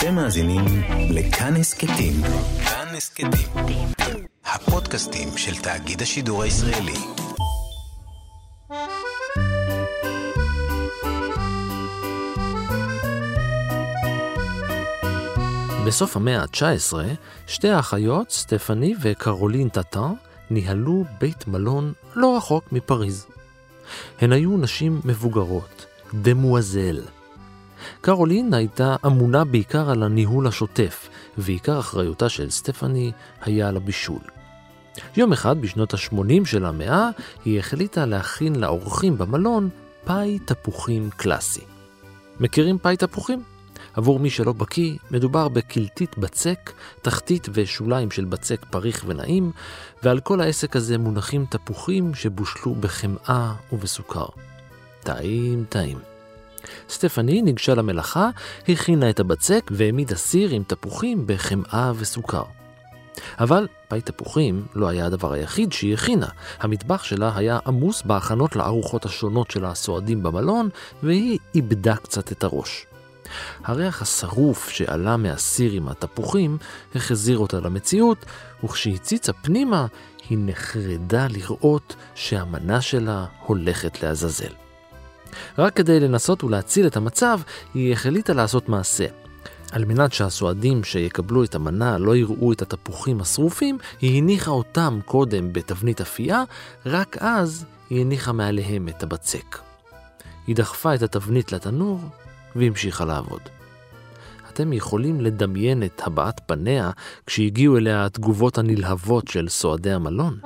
אתם מאזינים לכאן הסכתים. כאן הסכתים. הפודקאסטים של תאגיד השידור הישראלי. בסוף המאה ה-19, שתי האחיות, סטפני וקרולין טאטן, ניהלו בית מלון לא רחוק מפריז. הן היו נשים מבוגרות, דמואזל. קרולין הייתה אמונה בעיקר על הניהול השוטף, ועיקר אחריותה של סטפני היה על הבישול. יום אחד, בשנות ה-80 של המאה, היא החליטה להכין לאורחים במלון פאי תפוחים קלאסי. מכירים פאי תפוחים? עבור מי שלא בקיא, מדובר בקלטית בצק, תחתית ושוליים של בצק פריך ונעים, ועל כל העסק הזה מונחים תפוחים שבושלו בחמאה ובסוכר. טעים טעים. סטפני ניגשה למלאכה, הכינה את הבצק והעמידה סיר עם תפוחים בחמאה וסוכר. אבל פאי תפוחים לא היה הדבר היחיד שהיא הכינה. המטבח שלה היה עמוס בהכנות לארוחות השונות של הסועדים במלון, והיא איבדה קצת את הראש. הריח השרוף שעלה מהסיר עם התפוחים החזיר אותה למציאות, וכשהציצה פנימה היא נחרדה לראות שהמנה שלה הולכת לעזאזל. רק כדי לנסות ולהציל את המצב, היא החליטה לעשות מעשה. על מנת שהסועדים שיקבלו את המנה לא יראו את התפוחים השרופים, היא הניחה אותם קודם בתבנית אפייה, רק אז היא הניחה מעליהם את הבצק. היא דחפה את התבנית לתנור והמשיכה לעבוד. אתם יכולים לדמיין את הבעת פניה כשהגיעו אליה התגובות הנלהבות של סועדי המלון.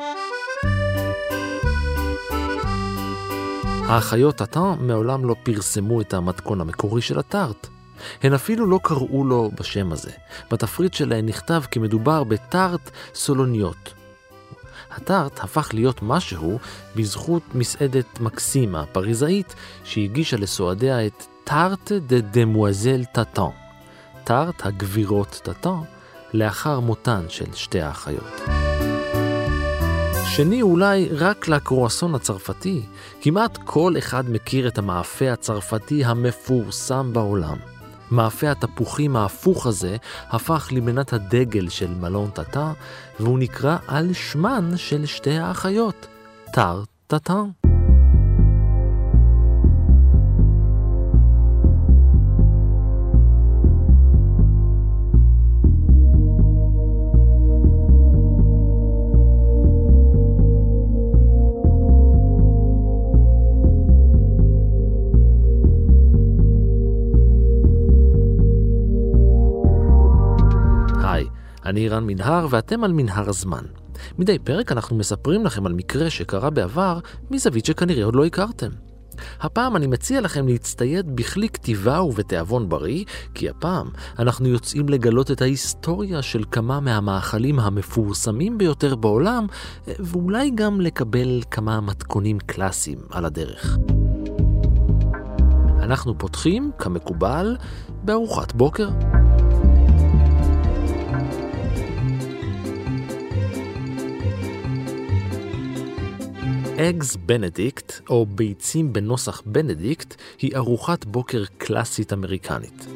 האחיות הטאן מעולם לא פרסמו את המתכון המקורי של הטארט. הן אפילו לא קראו לו בשם הזה. בתפריט שלהן נכתב כי מדובר בטארט סולוניות. הטארט הפך להיות משהו בזכות מסעדת מקסימה הפריזאית שהגישה לסועדיה את טארט דה דמואזל טאטן, טארט הגבירות טאטן, לאחר מותן של שתי האחיות. שני אולי רק לקרואסון הצרפתי, כמעט כל אחד מכיר את המאפה הצרפתי המפורסם בעולם. מאפה התפוחים ההפוך הזה הפך למנת הדגל של מלון טאטה, והוא נקרא על שמן של שתי האחיות, טאר טאטן. אני רן מנהר ואתם על מנהר הזמן. מדי פרק אנחנו מספרים לכם על מקרה שקרה בעבר מזווית שכנראה עוד לא הכרתם. הפעם אני מציע לכם להצטייד בכלי כתיבה ובתיאבון בריא, כי הפעם אנחנו יוצאים לגלות את ההיסטוריה של כמה מהמאכלים המפורסמים ביותר בעולם, ואולי גם לקבל כמה מתכונים קלאסיים על הדרך. אנחנו פותחים, כמקובל, בארוחת בוקר. eggs Benedict, או ביצים בנוסח בנדיקט, היא ארוחת בוקר קלאסית אמריקנית.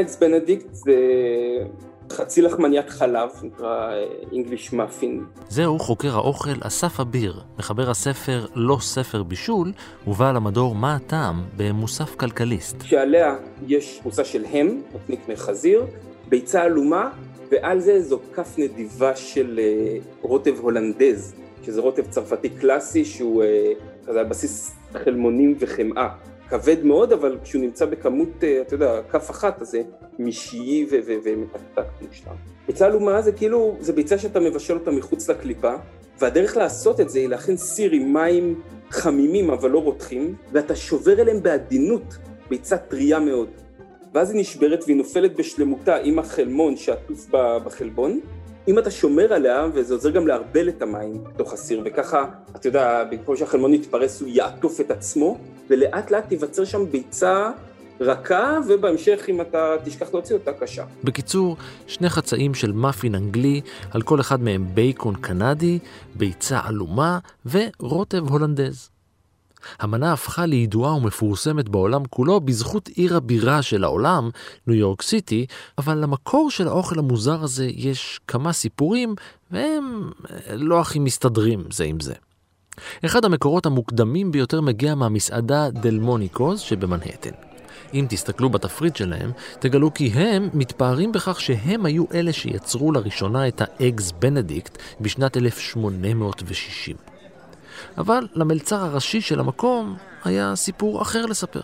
eggs Benedict זה חצי לחמניית חלב, נקרא English muffin. זהו חוקר האוכל אסף אביר, מחבר הספר לא ספר בישול, ובעל המדור מה הטעם במוסף כלכליסט. שעליה יש מוסה של הם, נקניק מחזיר, ביצה עלומה ועל זה זו כף נדיבה של אה, רוטב הולנדז, שזה רוטב צרפתי קלאסי שהוא אה, כזה על בסיס חלמונים וחמאה. כבד מאוד, אבל כשהוא נמצא בכמות, אה, אתה יודע, כף אחת, אז זה משי ומתקתק מושלם. ביצה עלומה זה כאילו, זה ביצה שאתה מבשל אותה מחוץ לקליפה, והדרך לעשות את זה היא להכין סיר עם מים חמימים אבל לא רותחים, ואתה שובר אליהם בעדינות ביצה טריה מאוד. ואז היא נשברת והיא נופלת בשלמותה עם החלמון שעטוף בחלבון. אם אתה שומר עליה, וזה עוזר גם לערבל את המים בתוך הסיר, וככה, אתה יודע, במקום שהחלמון יתפרס הוא יעטוף את עצמו, ולאט לאט תיווצר שם ביצה רכה, ובהמשך אם אתה תשכח להוציא אותה קשה. בקיצור, שני חצאים של מאפין אנגלי, על כל אחד מהם בייקון קנדי, ביצה עלומה ורוטב הולנדז. המנה הפכה לידועה ומפורסמת בעולם כולו בזכות עיר הבירה של העולם, ניו יורק סיטי, אבל למקור של האוכל המוזר הזה יש כמה סיפורים, והם לא הכי מסתדרים זה עם זה. אחד המקורות המוקדמים ביותר מגיע מהמסעדה דל מוניקוז שבמנהטן. אם תסתכלו בתפריט שלהם, תגלו כי הם מתפארים בכך שהם היו אלה שיצרו לראשונה את האגס בנדיקט בשנת 1860. אבל למלצר הראשי של המקום היה סיפור אחר לספר.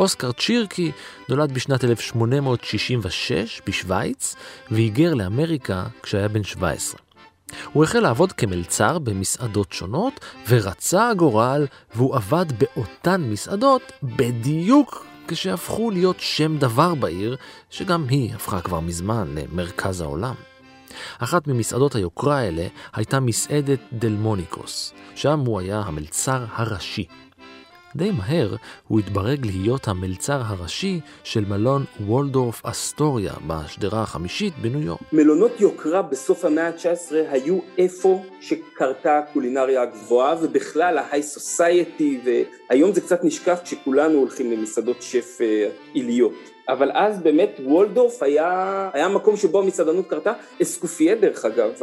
אוסקר צ'ירקי נולד בשנת 1866 בשוויץ והיגר לאמריקה כשהיה בן 17. הוא החל לעבוד כמלצר במסעדות שונות, ורצה הגורל, והוא עבד באותן מסעדות בדיוק כשהפכו להיות שם דבר בעיר, שגם היא הפכה כבר מזמן למרכז העולם. אחת ממסעדות היוקרה האלה הייתה מסעדת דלמוניקוס, שם הוא היה המלצר הראשי. די מהר הוא התברג להיות המלצר הראשי של מלון וולדורף אסטוריה בשדרה החמישית בניו יורק. מלונות יוקרה בסוף המאה ה-19 היו איפה שקרתה הקולינריה הגבוהה ובכלל ההיי סוסייטי והיום זה קצת נשכח כשכולנו הולכים למסעדות שף אה, עיליות. אבל אז באמת וולדורף היה, היה מקום שבו המסעדנות קרתה, אסקופייה דרך אגב,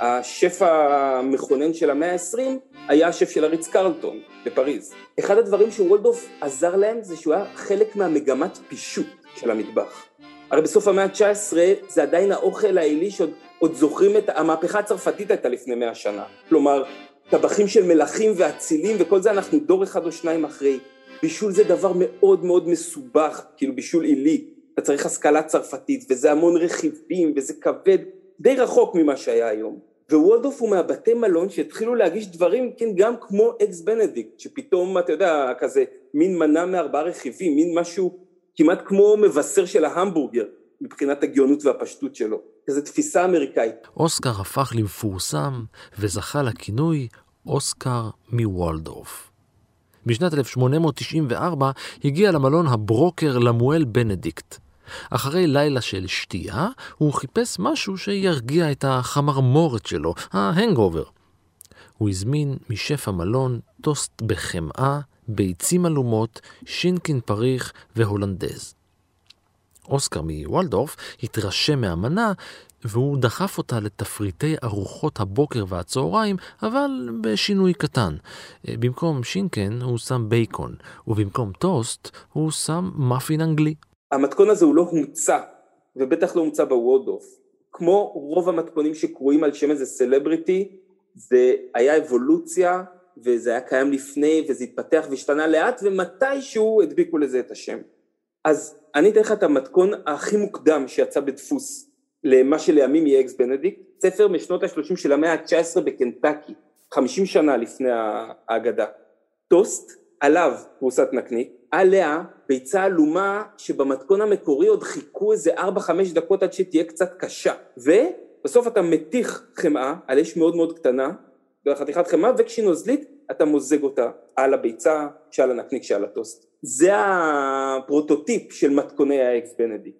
השף המכונן של המאה העשרים היה השף של הריץ קרלטון בפריז. אחד הדברים שוולדורף עזר להם זה שהוא היה חלק מהמגמת פישוט של המטבח. הרי בסוף המאה ה-19 זה עדיין האוכל העילי שעוד זוכרים את המהפכה הצרפתית הייתה לפני מאה שנה. כלומר, טבחים של מלכים ואצילים וכל זה אנחנו דור אחד או שניים אחרי. בישול זה דבר מאוד מאוד מסובך, כאילו בישול עילי. אתה צריך השכלה צרפתית וזה המון רכיבים וזה כבד, די רחוק ממה שהיה היום. ווולדורף הוא מהבתי מלון שהתחילו להגיש דברים, כן, גם כמו eggs Benedict, שפתאום, אתה יודע, כזה מין מנה מארבעה רכיבים, מין משהו כמעט כמו מבשר של ההמבורגר, מבחינת הגאונות והפשטות שלו. כזה תפיסה אמריקאית. אוסקר הפך למפורסם וזכה לכינוי אוסקר מוולדורף. בשנת 1894 הגיע למלון הברוקר למואל בנדיקט, אחרי לילה של שתייה, הוא חיפש משהו שירגיע את החמרמורת שלו, ההנגובר. הוא הזמין משף המלון טוסט בחמאה, ביצים עלומות, שינקין פריך והולנדז. אוסקר מוולדורף התרשם מהמנה והוא דחף אותה לתפריטי ארוחות הבוקר והצהריים, אבל בשינוי קטן. במקום שינקן הוא שם בייקון, ובמקום טוסט הוא שם מאפין אנגלי. המתכון הזה הוא לא הומצא, ובטח לא הומצא בוולדורף. כמו רוב המתכונים שקרויים על שם איזה סלבריטי, זה היה אבולוציה, וזה היה קיים לפני, וזה התפתח והשתנה לאט, ומתישהו הדביקו לזה את השם. אז אני אתן לך את המתכון הכי מוקדם שיצא בדפוס למה שלימים יהיה eggs Benedict, ספר משנות ה-30 של המאה ה-19 בקנטקי, 50 שנה לפני האגדה. טוסט, עליו פרוסת נקניק, עליה ביצה עלומה שבמתכון המקורי עוד חיכו איזה 4-5 דקות עד שתהיה קצת קשה. ובסוף אתה מתיך חמאה על אש מאוד מאוד קטנה חתיכת חמאה וכשהיא נוזלית אתה מוזג אותה על הביצה שעל הנקניק שעל הטוסט. זה הפרוטוטיפ של מתכוני ה eggs Benedict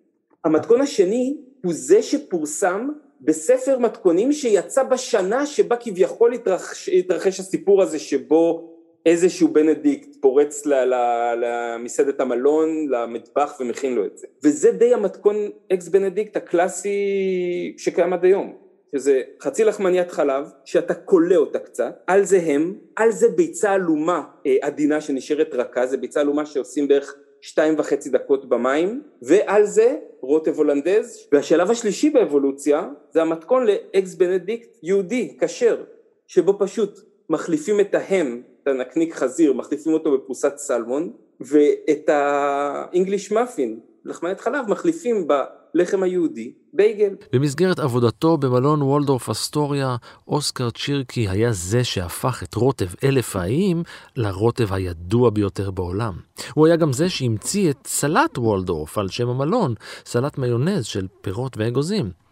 המתכון השני הוא זה שפורסם בספר מתכונים שיצא בשנה שבה כביכול התרחש, התרחש הסיפור הזה שבו איזשהו בנדיקט פורץ למסעדת המלון, למטבח ומכין לו את זה. וזה די המתכון eggs Benedict הקלאסי שקיים עד היום. שזה חצי לחמניית חלב, שאתה קולה אותה קצת, על זה ham, על זה ביצה עלומה אה, עדינה שנשארת רכה, זה ביצה עלומה שעושים בערך שתיים וחצי דקות במים, ועל זה רוטב הולנדז, והשלב השלישי באבולוציה זה המתכון ל eggs Benedict יהודי, כשר, שבו פשוט מחליפים את ההם את הנקניק חזיר, מחליפים אותו בפרוסת סלמון, ואת האנגליש מאפין, לחמניית חלב, מחליפים בלחם היהודי בייגל. במסגרת עבודתו במלון וולדורף אסטוריה, אוסקר צ'ירקי היה זה שהפך את רוטב אלף האיים לרוטב הידוע ביותר בעולם. הוא היה גם זה שהמציא את סלט וולדורף על שם המלון, סלט מיונז של פירות ואגוזים.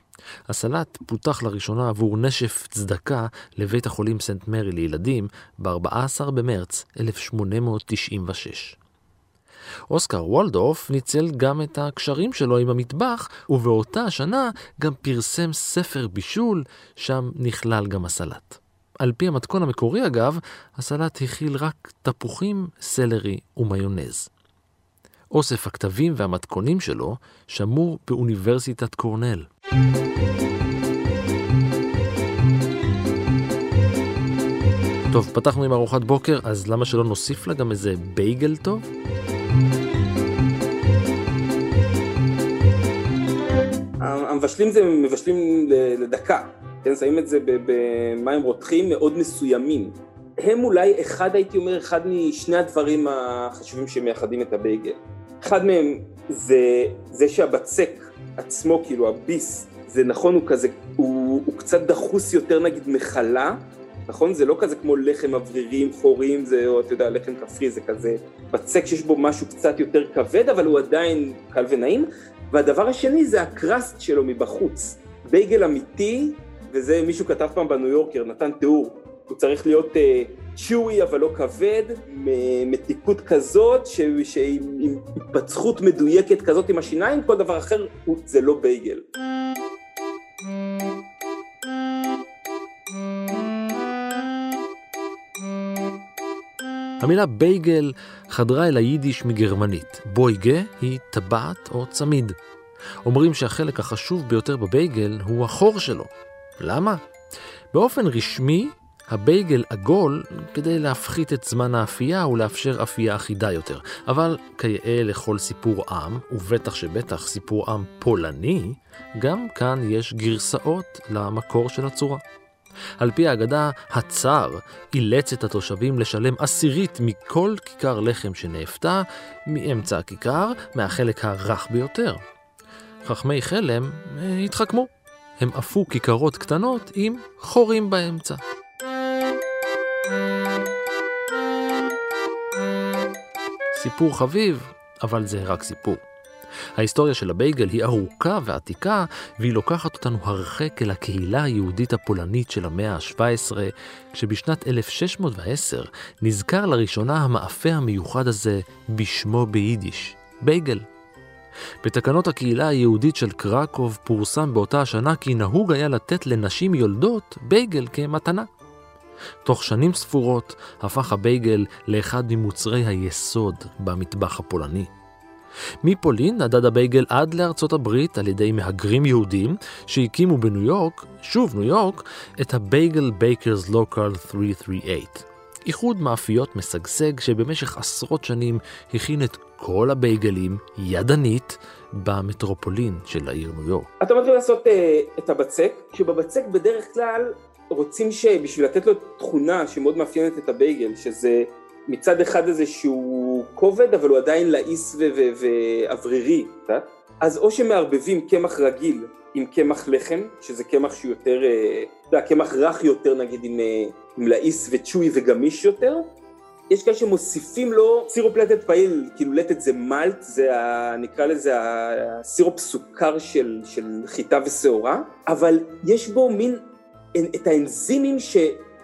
הסלט פותח לראשונה עבור נשף צדקה לבית החולים סנט מרי לילדים ב-14 במרץ 1896. אוסקר וולדורף ניצל גם את הקשרים שלו עם המטבח, ובאותה שנה גם פרסם ספר בישול, שם נכלל גם הסלט. על פי המתכון המקורי אגב, הסלט הכיל רק תפוחים, סלרי ומיונז. אוסף הכתבים והמתכונים שלו שמור באוניברסיטת קורנל. טוב, פתחנו עם ארוחת בוקר, אז למה שלא נוסיף לה גם איזה בייגל טוב? המבשלים זה מבשלים לדקה, כן, שמים את זה במים רותחים מאוד מסוימים. הם אולי אחד, הייתי אומר, אחד משני הדברים החשובים שמייחדים את הבייגל. אחד מהם זה זה שהבצק עצמו, כאילו הביס, זה נכון, הוא כזה, הוא, הוא קצת דחוס יותר נגיד מחלה, נכון? זה לא כזה כמו לחם אוורירים, חורים, זה, או אתה יודע, לחם כפרי, זה כזה בצק שיש בו משהו קצת יותר כבד, אבל הוא עדיין קל ונעים. והדבר השני זה הקראסט שלו מבחוץ. בייגל אמיתי, וזה מישהו כתב פעם בניו יורקר, נתן תיאור. הוא צריך להיות צ'וי uh, אבל לא כבד, מתיקות כזאת, שעם התפצחות מדויקת כזאת עם השיניים, כל דבר אחר זה לא בייגל. המילה בייגל חדרה אל היידיש מגרמנית. בויגה היא טבעת או צמיד. אומרים שהחלק החשוב ביותר בבייגל הוא החור שלו. למה? באופן רשמי, הבייגל עגול כדי להפחית את זמן האפייה ולאפשר אפייה אחידה יותר. אבל כיאה לכל סיפור עם, ובטח שבטח סיפור עם פולני, גם כאן יש גרסאות למקור של הצורה. על פי האגדה, הצאר אילץ את התושבים לשלם עשירית מכל כיכר לחם שנאפתה, מאמצע הכיכר, מהחלק הרך ביותר. חכמי חלם אה, התחכמו. הם עפו כיכרות קטנות עם חורים באמצע. סיפור חביב, אבל זה רק סיפור. ההיסטוריה של הבייגל היא ארוכה ועתיקה, והיא לוקחת אותנו הרחק אל הקהילה היהודית הפולנית של המאה ה-17, כשבשנת 1610 נזכר לראשונה המאפה המיוחד הזה בשמו ביידיש, בייגל. בתקנות הקהילה היהודית של קרקוב פורסם באותה השנה כי נהוג היה לתת לנשים יולדות בייגל כמתנה. תוך שנים ספורות הפך הבייגל לאחד ממוצרי היסוד במטבח הפולני. מפולין נדד הבייגל עד לארצות הברית על ידי מהגרים יהודים שהקימו בניו יורק, שוב ניו יורק, את ה Bagel Bakers Local 338. איחוד מאפיות משגשג שבמשך עשרות שנים הכין את כל הבייגלים ידנית במטרופולין של העיר ניו יורק. אתה מתחיל לעשות uh, את הבצק, שבבצק בדרך כלל רוצים שבשביל לתת לו תכונה שמאוד מאפיינת את הבייגל, שזה מצד אחד איזשהו כובד, אבל הוא עדיין לעיס ואוורירי קצת, אז או שמערבבים קמח רגיל עם קמח לחם, שזה קמח שהוא יותר, אה, אתה יודע, קמח רך יותר נגיד עם, אה, עם לעיס וצ'וי וגמיש יותר, יש כאלה שמוסיפים לו סירופ לטת פעיל, כאילו לטת זה מלט, זה ה, נקרא לזה הסירופ סוכר של, של חיטה ושעורה, אבל יש בו מין את האנזימים ש...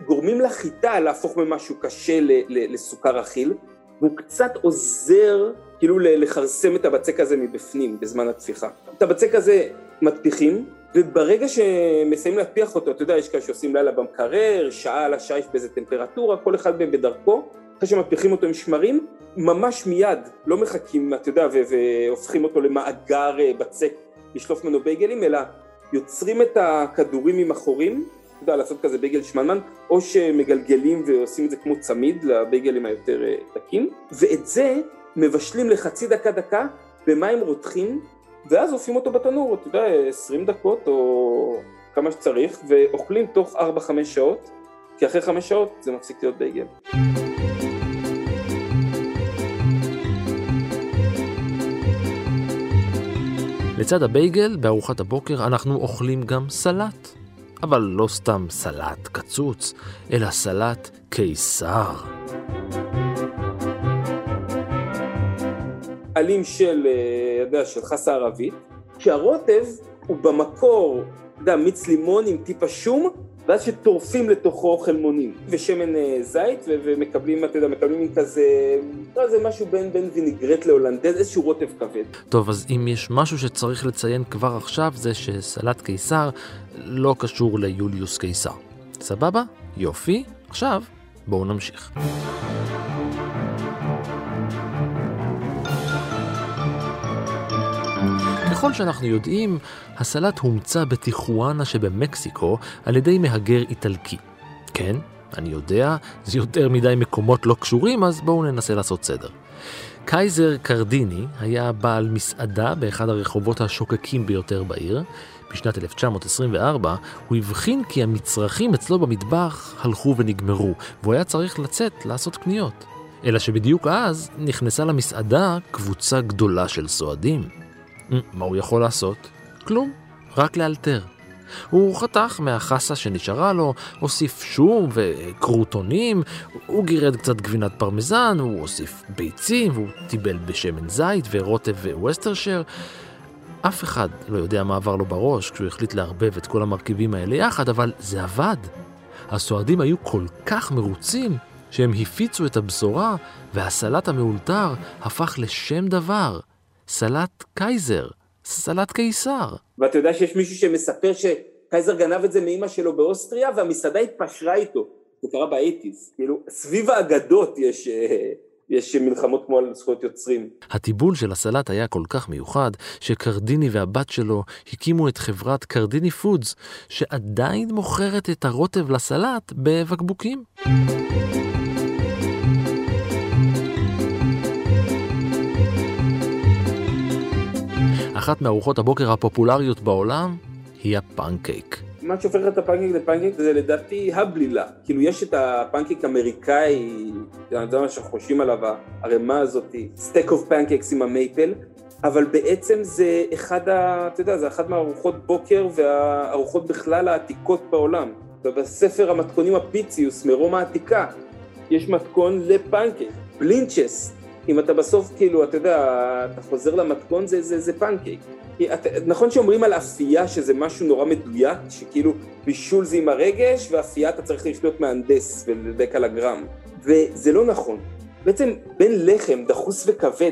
גורמים לחיטה להפוך ממשהו קשה לסוכר אכיל, והוא קצת עוזר כאילו לכרסם את הבצק הזה מבפנים בזמן התפיחה. את הבצק הזה מטפיחים, וברגע שמסיימים להטפיח אותו, אתה יודע, יש כאלה שעושים לילה במקרר, שעה על השיש באיזה טמפרטורה, כל אחד מהם בדרכו, אחרי שמטפיחים אותו עם שמרים, ממש מיד, לא מחכים, אתה יודע, והופכים אותו למאגר אה, בצק לשלוף ממנו בייגלים, אלא יוצרים את הכדורים עם החורים, אתה יודע, לעשות כזה בייגל שמנמן, או שמגלגלים ועושים את זה כמו צמיד לבייגלים היותר דקים, אה, ואת זה מבשלים לחצי דקה דקה במים רותחים, ואז עושים אותו בתנור, אתה יודע, 20 דקות או כמה שצריך, ואוכלים תוך 4-5 שעות, כי אחרי 5 שעות זה מפסיק להיות בייגל. לצד הבייגל, בארוחת הבוקר אנחנו אוכלים גם סלט. אבל לא סתם סלט קצוץ, אלא סלט קיסר. עלים של, אה, יודע, של חסה ערבית, שהרוטב הוא במקור, אתה יודע, מיץ לימון עם טיפה שום, ואז שטורפים לתוכו חלמונים ושמן אה, זית ומקבלים, אתה יודע, מקבלים כזה, לא, זה משהו בין, בין ויניגרט להולנדז, איזשהו רוטב כבד. טוב, אז אם יש משהו שצריך לציין כבר עכשיו זה שסלט קיסר לא קשור ליוליוס קיסר. סבבה? יופי. עכשיו, בואו נמשיך. ככל שאנחנו יודעים, הסלט הומצא בטיחואנה שבמקסיקו על ידי מהגר איטלקי. כן, אני יודע, זה יותר מדי מקומות לא קשורים, אז בואו ננסה לעשות סדר. קייזר קרדיני היה בעל מסעדה באחד הרחובות השוקקים ביותר בעיר. בשנת 1924 הוא הבחין כי המצרכים אצלו במטבח הלכו ונגמרו, והוא היה צריך לצאת לעשות קניות. אלא שבדיוק אז נכנסה למסעדה קבוצה גדולה של סועדים. מה הוא יכול לעשות? כלום, רק לאלתר. הוא חתך מהחסה שנשארה לו, הוסיף שום וקרוטונים, הוא גירד קצת גבינת פרמזן, הוא הוסיף ביצים, והוא טיבל בשמן זית ורוטב וווסטרשר. אף אחד לא יודע מה עבר לו בראש כשהוא החליט לערבב את כל המרכיבים האלה יחד, אבל זה עבד. הסועדים היו כל כך מרוצים, שהם הפיצו את הבשורה, והסלט המאולתר הפך לשם דבר. סלט קייזר, סלט קיסר. ואתה יודע שיש מישהו שמספר שקייזר גנב את זה מאימא שלו באוסטריה והמסעדה התפשרה איתו. זה קרה באייטיז. כאילו, סביב האגדות יש... אה, יש מלחמות כמו על זכויות יוצרים. התיבול של הסלט היה כל כך מיוחד, שקרדיני והבת שלו הקימו את חברת קרדיני פודס, שעדיין מוכרת את הרוטב לסלט בבקבוקים. אחת מארוחות הבוקר הפופולריות בעולם היא הפנקייק. מה שהופך את הפנקייק לפנקייק זה לדעתי הבלילה. כאילו יש את הפנקייק האמריקאי, זה מה שאנחנו חושבים עליו, הערימה הזאת, stack of pancakes עם המייפל, אבל בעצם זה אחד, ה, אתה יודע, זה אחת מהארוחות בוקר והארוחות בכלל העתיקות בעולם. ובספר המתכונים אפיציוס מרומא העתיקה, יש מתכון לפנקייק, בלינצ'ס, אם אתה בסוף כאילו, אתה יודע, אתה חוזר למתכון זה, זה, זה פנקייק. את, נכון שאומרים על אפייה שזה משהו נורא מדויק, שכאילו בישול זה עם הרגש, ואפייה אתה צריך להיות מהנדס ולדייק על הגרם. וזה לא נכון. בעצם בין לחם דחוס וכבד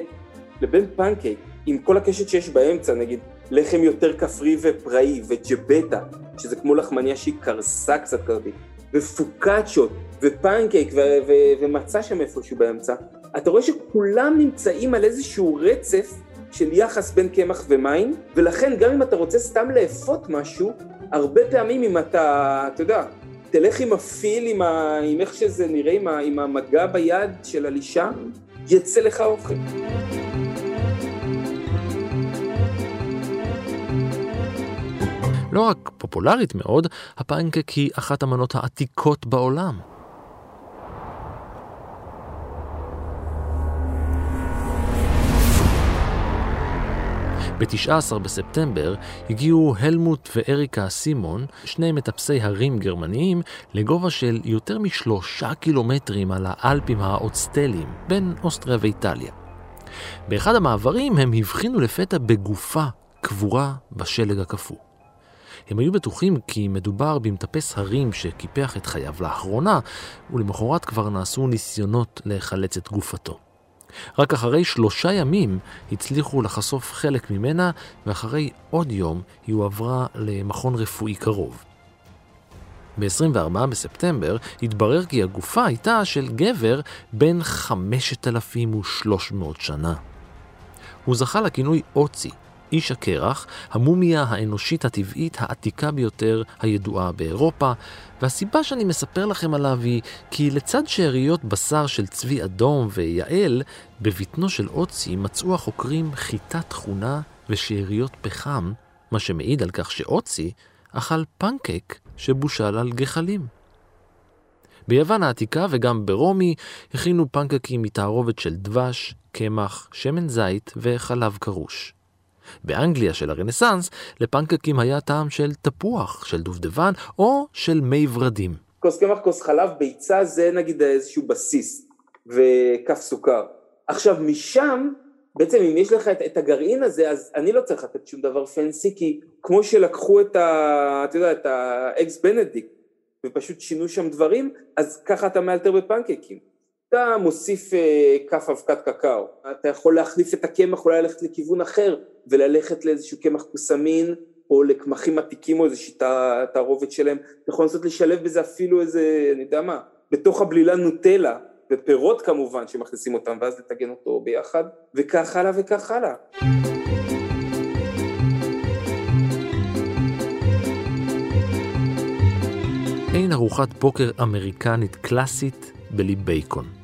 לבין פנקייק, עם כל הקשת שיש באמצע, נגיד לחם יותר כפרי ופראי וג'בטה, שזה כמו לחמניה שהיא קרסה קצת כזאת, ופוקאצ'ות ופנקייק ומצה שם איפשהו באמצע, אתה רואה שכולם נמצאים על איזשהו רצף של יחס בין קמח ומים, ולכן גם אם אתה רוצה סתם לאפות משהו, הרבה פעמים אם אתה, אתה יודע, תלך עם הפיל, עם, ה, עם איך שזה נראה, עם, ה, עם המגע ביד של הלישה, יצא לך אוכל. לא רק פופולרית מאוד, הפנקק היא אחת המנות העתיקות בעולם. ב-19 בספטמבר הגיעו הלמוט ואריקה סימון, שני מטפסי הרים גרמניים, לגובה של יותר משלושה קילומטרים על האלפים האוצטליים בין אוסטריה ואיטליה. באחד המעברים הם הבחינו לפתע בגופה קבורה בשלג הקפוא. הם היו בטוחים כי מדובר במטפס הרים שקיפח את חייו לאחרונה, ולמחרת כבר נעשו ניסיונות לחלץ את גופתו. רק אחרי שלושה ימים הצליחו לחשוף חלק ממנה, ואחרי עוד יום היא הועברה למכון רפואי קרוב. ב-24 בספטמבר התברר כי הגופה הייתה של גבר בן 5,300 שנה. הוא זכה לכינוי אוצי, איש הקרח, המומיה האנושית הטבעית העתיקה ביותר הידועה באירופה, והסיבה שאני מספר לכם עליו היא כי לצד שאריות בשר של צבי אדום ויעל, בבטנו של אוצי מצאו החוקרים חיטה תכונה ושאריות פחם, מה שמעיד על כך שאוצי אכל פנקק שבושל על גחלים. ביוון העתיקה וגם ברומי הכינו פנקקים מתערובת של דבש, קמח, שמן זית וחלב קרוש. באנגליה של הרנסאנס, לפנקקים היה טעם של תפוח, של דובדבן או של מי ורדים. כוס קמח, כוס חלב, ביצה זה נגיד איזשהו בסיס, וכף סוכר. עכשיו משם, בעצם אם יש לך את, את הגרעין הזה, אז אני לא צריך לתת שום דבר פנסי, כי כמו שלקחו את ה... אתה יודע, את האקס בנדיק, ופשוט שינו שם דברים, אז ככה אתה מאלתר בפנקייקים. אתה מוסיף אה, כף אבקת קקאו, אתה יכול להחליף את הקמח, אולי ללכת לכיוון אחר, וללכת לאיזשהו קמח קוסמין, או לקמחים עתיקים או איזושהי תערובת שלהם, אתה יכול לנסות לשלב בזה אפילו איזה, אני יודע מה, בתוך הבלילה נוטלה, ופירות כמובן שמכניסים אותם, ואז לטגן אותו ביחד, וכך הלאה וכך הלאה. אין ארוחת בוקר אמריקנית קלאסית בלי בייקון.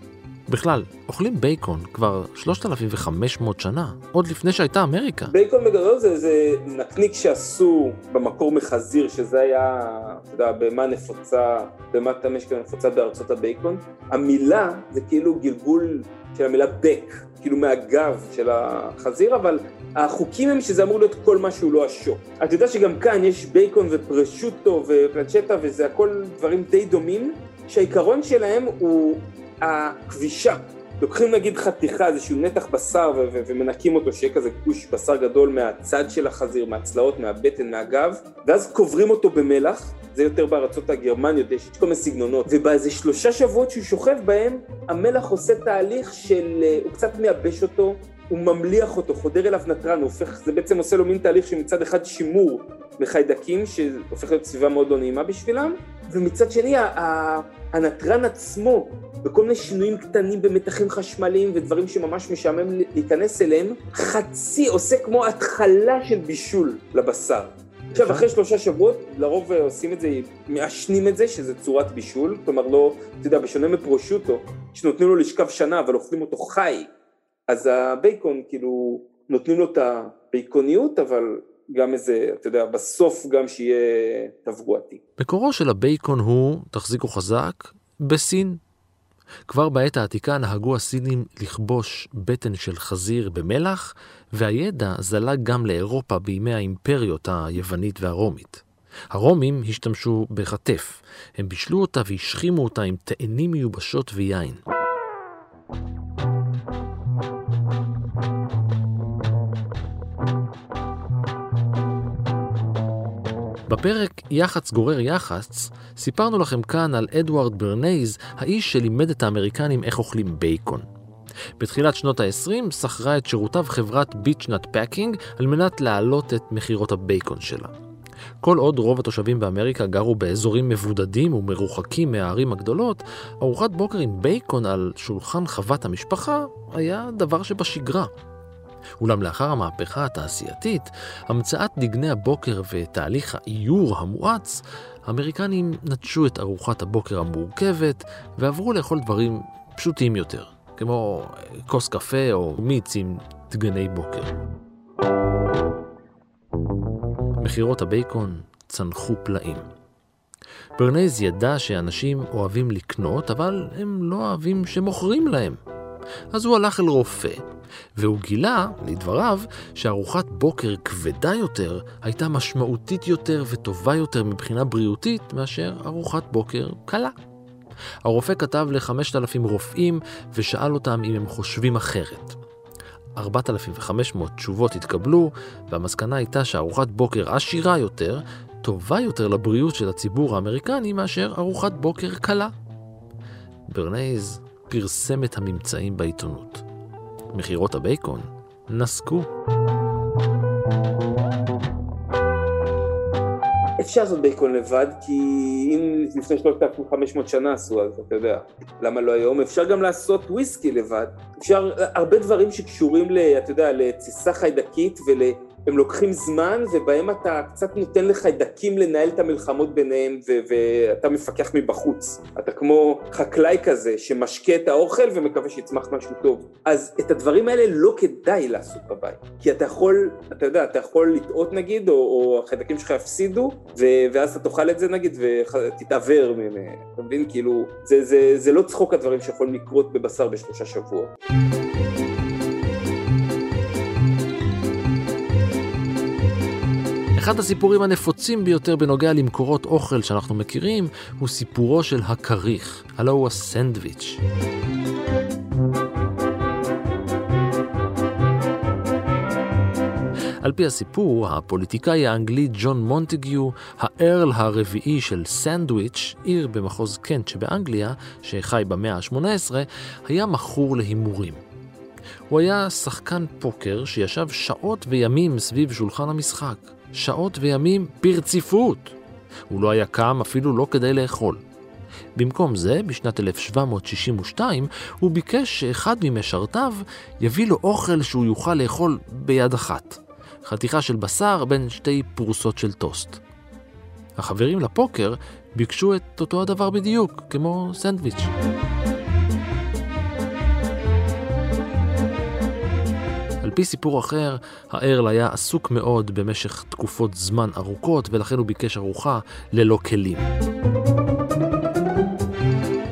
בכלל, אוכלים בייקון כבר 3,500 שנה, עוד לפני שהייתה אמריקה. בייקון בגדול זה איזה נקניק שעשו במקור מחזיר, שזה היה, אתה יודע, בהמה נפוצה, בהמת המשק הנפוצה בארצות הבייקון. המילה זה כאילו גלגול של המילה בק, כאילו מהגב של החזיר, אבל החוקים הם שזה אמור להיות כל מה שהוא לא השוק. אתה יודע שגם כאן יש בייקון ופרשוטו ופלנצ'טה וזה הכל דברים די דומים, שהעיקרון שלהם הוא הכבישה. לוקחים נגיד חתיכה, איזשהו נתח בשר ו- ו- ומנקים אותו שיהיה כזה גוש בשר גדול מהצד של החזיר, מהצלעות, מהבטן, מהגב, ואז קוברים אותו במלח, זה יותר בארצות הגרמניות, יש כל מיני סגנונות, ובאיזה שלושה שבועות שהוא שוכב בהם, המלח עושה תהליך של, אה, הוא קצת מייבש אותו, הוא ממליח אותו, חודר אליו נתרן, הופך, זה בעצם עושה לו מין תהליך שמצד אחד שימור מחיידקים, שהופך להיות סביבה מאוד לא נעימה בשבילם, ומצד שני הנתרן עצמו, בכל מיני שינויים קטנים במתחים חשמליים ודברים שממש משעמם להיכנס אליהם, חצי עושה כמו התחלה של בישול לבשר. עכשיו, אחרי שלושה שבועות, לרוב עושים את זה, מעשנים את זה, שזה צורת בישול, כלומר לא, אתה יודע, בשונה מפרושוטו, שנותנים לו לשכב שנה, אבל אוכלים אותו חי, אז הבייקון, כאילו, נותנים לו את הבייקוניות, אבל גם איזה, אתה יודע, בסוף גם שיהיה תברואתי. מקורו של הבייקון הוא, תחזיקו חזק, בסין. כבר בעת העתיקה נהגו הסינים לכבוש בטן של חזיר במלח, והידע זלג גם לאירופה בימי האימפריות היוונית והרומית. הרומים השתמשו בחטף, הם בישלו אותה והשחימו אותה עם תאנים מיובשות ויין. בפרק יח"צ גורר יח"צ, סיפרנו לכם כאן על אדוארד ברנייז, האיש שלימד את האמריקנים איך אוכלים בייקון. בתחילת שנות ה-20 שכרה את שירותיו חברת ביצ'נאט פאקינג על מנת להעלות את מכירות הבייקון שלה. כל עוד רוב התושבים באמריקה גרו באזורים מבודדים ומרוחקים מהערים הגדולות, ארוחת בוקר עם בייקון על שולחן חוות המשפחה היה דבר שבשגרה. אולם לאחר המהפכה התעשייתית, המצאת דגני הבוקר ותהליך האיור המואץ, האמריקנים נטשו את ארוחת הבוקר המורכבת ועברו לאכול דברים פשוטים יותר, כמו כוס קפה או מיץ עם דגני בוקר. מכירות הבייקון צנחו פלאים. ברנז ידע שאנשים אוהבים לקנות, אבל הם לא אוהבים שמוכרים להם. אז הוא הלך אל רופא, והוא גילה, לדבריו, שארוחת בוקר כבדה יותר הייתה משמעותית יותר וטובה יותר מבחינה בריאותית מאשר ארוחת בוקר קלה. הרופא כתב ל-5,000 רופאים ושאל אותם אם הם חושבים אחרת. 4,500 תשובות התקבלו, והמסקנה הייתה שארוחת בוקר עשירה יותר, טובה יותר לבריאות של הציבור האמריקני מאשר ארוחת בוקר קלה. ברנייז פרסם את הממצאים בעיתונות. מכירות הבייקון נסקו. אפשר לעשות בייקון לבד, כי אם לפני 3,500 שנה עשו, אז אתה יודע, למה לא היום? אפשר גם לעשות וויסקי לבד. אפשר, הרבה דברים שקשורים, ל, אתה יודע, לתסיסה חיידקית ול... הם לוקחים זמן ובהם אתה קצת נותן לחיידקים לנהל את המלחמות ביניהם ו- ואתה מפקח מבחוץ. אתה כמו חקלאי כזה שמשקה את האוכל ומקווה שיצמח משהו טוב. אז את הדברים האלה לא כדאי לעשות בבית. כי אתה יכול, אתה יודע, אתה יכול לטעות נגיד, או, או החיידקים שלך יפסידו, ו- ואז אתה תאכל את זה נגיד ותתעוור, אתה מבין? כאילו, זה, זה, זה לא צחוק הדברים שיכולים לקרות בבשר בשלושה שבועות. אחד הסיפורים הנפוצים ביותר בנוגע למקורות אוכל שאנחנו מכירים הוא סיפורו של הכריך, הלא הוא הסנדוויץ'. על פי הסיפור, הפוליטיקאי האנגלי ג'ון מונטגיו, הארל הרביעי של סנדוויץ', עיר במחוז קנט שבאנגליה, שחי במאה ה-18, היה מכור להימורים. הוא היה שחקן פוקר שישב שעות וימים סביב שולחן המשחק. שעות וימים ברציפות. הוא לא היה קם אפילו לא כדי לאכול. במקום זה, בשנת 1762, הוא ביקש שאחד ממשרתיו יביא לו אוכל שהוא יוכל לאכול ביד אחת. חתיכה של בשר בין שתי פרוסות של טוסט. החברים לפוקר ביקשו את אותו הדבר בדיוק, כמו סנדוויץ'. על פי סיפור אחר, הארל היה עסוק מאוד במשך תקופות זמן ארוכות, ולכן הוא ביקש ארוחה ללא כלים.